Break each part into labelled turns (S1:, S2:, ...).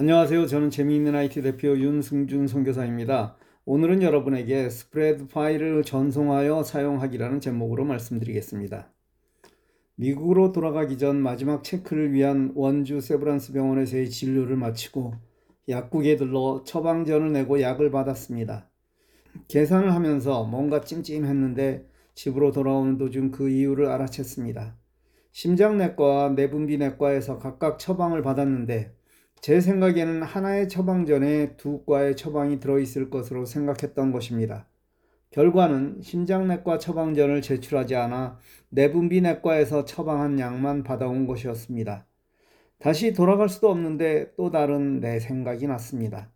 S1: 안녕하세요. 저는 재미있는 IT 대표 윤승준 선교사입니다. 오늘은 여러분에게 스프레드 파일을 전송하여 사용하기라는 제목으로 말씀드리겠습니다. 미국으로 돌아가기 전 마지막 체크를 위한 원주 세브란스 병원에서의 진료를 마치고 약국에 들러 처방전을 내고 약을 받았습니다. 계산을 하면서 뭔가 찜찜했는데 집으로 돌아오는 도중 그 이유를 알아챘습니다. 심장내과와 내분비내과에서 각각 처방을 받았는데 제 생각에는 하나의 처방전에 두 과의 처방이 들어있을 것으로 생각했던 것입니다. 결과는 심장내과 처방전을 제출하지 않아 내분비내과에서 처방한 약만 받아온 것이었습니다. 다시 돌아갈 수도 없는데 또 다른 내 생각이 났습니다.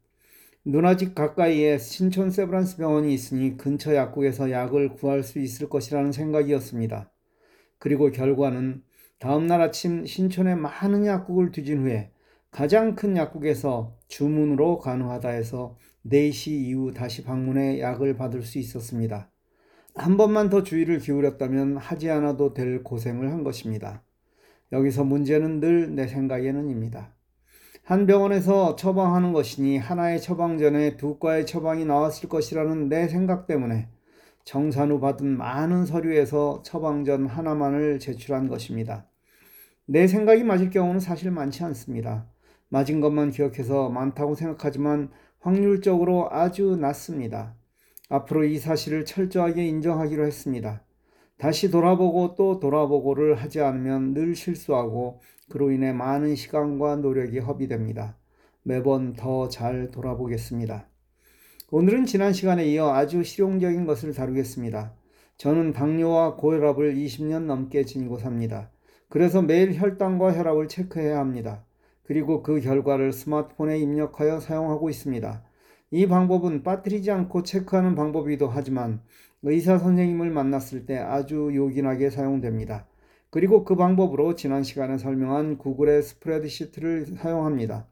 S1: 누나 집 가까이에 신촌 세브란스 병원이 있으니 근처 약국에서 약을 구할 수 있을 것이라는 생각이었습니다. 그리고 결과는 다음날 아침 신촌의 많은 약국을 뒤진 후에 가장 큰 약국에서 주문으로 가능하다 해서 4시 이후 다시 방문해 약을 받을 수 있었습니다. 한 번만 더 주의를 기울였다면 하지 않아도 될 고생을 한 것입니다. 여기서 문제는 늘 내 생각에는입니다. 한 병원에서 처방하는 것이니 하나의 처방 전에 두 과의 처방이 나왔을 것이라는 내 생각 때문에 정산 후 받은 많은 서류에서 처방 전 하나만을 제출한 것입니다. 내 생각이 맞을 경우는 사실 많지 않습니다. 맞은 것만 기억해서 많다고 생각하지만 확률적으로 아주 낮습니다. 앞으로 이 사실을 철저하게 인정하기로 했습니다. 다시 돌아보고 또 돌아보고를 하지 않으면 늘 실수하고 그로 인해 많은 시간과 노력이 허비됩니다. 매번 더 잘 돌아보겠습니다. 오늘은 지난 시간에 이어 아주 실용적인 것을 다루겠습니다. 저는 당뇨와 고혈압을 20년 넘게 지니고 삽니다. 그래서 매일 혈당과 혈압을 체크해야 합니다. 그리고 그 결과를 스마트폰에 입력하여 사용하고 있습니다. 이 방법은 빠뜨리지 않고 체크하는 방법이기도 하지만 의사 선생님을 만났을 때 아주 요긴하게 사용됩니다. 그리고 그 방법으로 지난 시간에 설명한 구글의 스프레드시트를 사용합니다.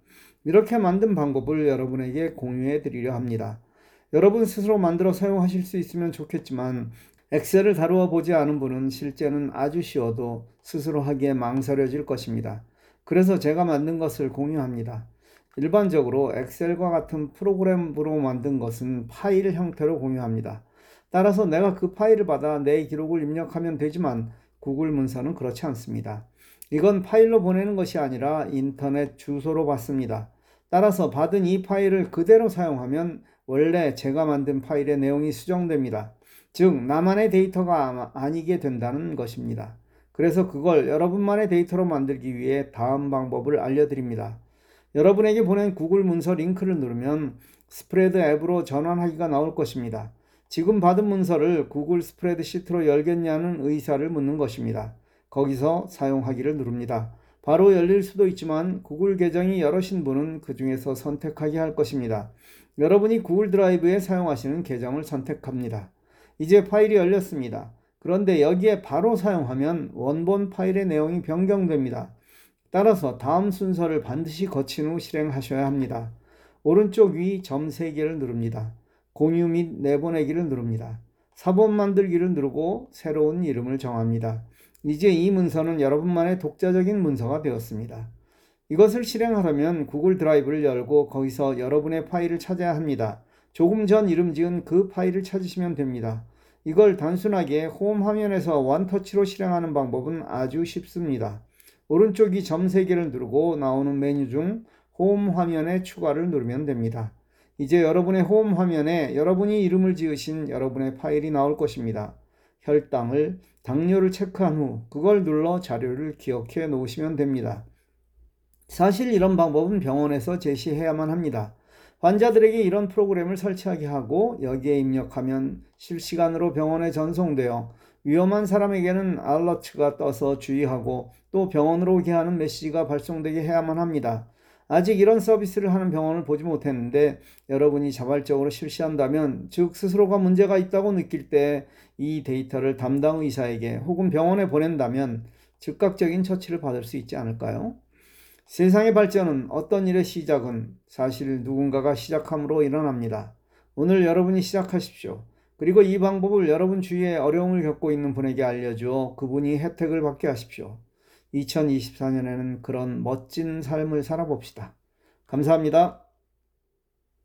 S1: 이렇게 만든 방법을 여러분에게 공유해 드리려 합니다. 여러분 스스로 만들어 사용하실 수 있으면 좋겠지만 엑셀을 다루어 보지 않은 분은 실제는 아주 쉬워도 스스로 하기에 망설여질 것입니다. 그래서 제가 만든 것을 공유합니다. 일반적으로 엑셀과 같은 프로그램으로 만든 것은 파일 형태로 공유합니다. 따라서 내가 그 파일을 받아 내 기록을 입력하면 되지만 구글 문서는 그렇지 않습니다. 이건 파일로 보내는 것이 아니라 인터넷 주소로 받습니다. 따라서 받은 이 파일을 그대로 사용하면 원래 제가 만든 파일의 내용이 수정됩니다. 즉, 나만의 데이터가 아니게 된다는 것입니다. 그래서 그걸 여러분만의 데이터로 만들기 위해 다음 방법을 알려드립니다. 여러분에게 보낸 구글 문서 링크를 누르면 스프레드 앱으로 전환하기가 나올 것입니다. 지금 받은 문서를 구글 스프레드 시트로 열겠냐는 의사를 묻는 것입니다. 거기서 사용하기를 누릅니다. 바로 열릴 수도 있지만 구글 계정이 여러신 분은 그 중에서 선택하게 할 것입니다. 여러분이 구글 드라이브에 사용하시는 계정을 선택합니다. 이제 파일이 열렸습니다. 그런데 여기에 바로 사용하면 원본 파일의 내용이 변경됩니다. 따라서 다음 순서를 반드시 거친 후 실행하셔야 합니다. 오른쪽 위 점 3개를 누릅니다. 공유 및 내보내기를 누릅니다. 사본 만들기를 누르고 새로운 이름을 정합니다. 이제 이 문서는 여러분만의 독자적인 문서가 되었습니다. 이것을 실행하려면 구글 드라이브를 열고 거기서 여러분의 파일을 찾아야 합니다. 조금 전 이름 지은 그 파일을 찾으시면 됩니다. 이걸 단순하게 홈 화면에서 원터치로 실행하는 방법은 아주 쉽습니다. 오른쪽이 점 3개를 누르고 나오는 메뉴 중 홈 화면에 추가를 누르면 됩니다. 이제 여러분의 홈 화면에 여러분이 이름을 지으신 여러분의 파일이 나올 것입니다. 혈당을 당뇨를 체크한 후 그걸 눌러 자료를 기억해 놓으시면 됩니다. 사실 이런 방법은 병원에서 제시해야만 합니다. 환자들에게 이런 프로그램을 설치하게 하고 여기에 입력하면 실시간으로 병원에 전송되어 위험한 사람에게는 알러트가 떠서 주의하고 또 병원으로 오게 하는 메시지가 발송되게 해야만 합니다. 아직 이런 서비스를 하는 병원을 보지 못했는데 여러분이 자발적으로 실시한다면 즉 스스로가 문제가 있다고 느낄 때 이 데이터를 담당 의사에게 혹은 병원에 보낸다면 즉각적인 처치를 받을 수 있지 않을까요? 세상의 발전은 어떤 일의 시작은 사실 누군가가 시작함으로 일어납니다. 오늘 여러분이 시작하십시오. 그리고 이 방법을 여러분 주위에 어려움을 겪고 있는 분에게 알려주어 그분이 혜택을 받게 하십시오. 2024년에는 그런 멋진 삶을 살아봅시다. 감사합니다.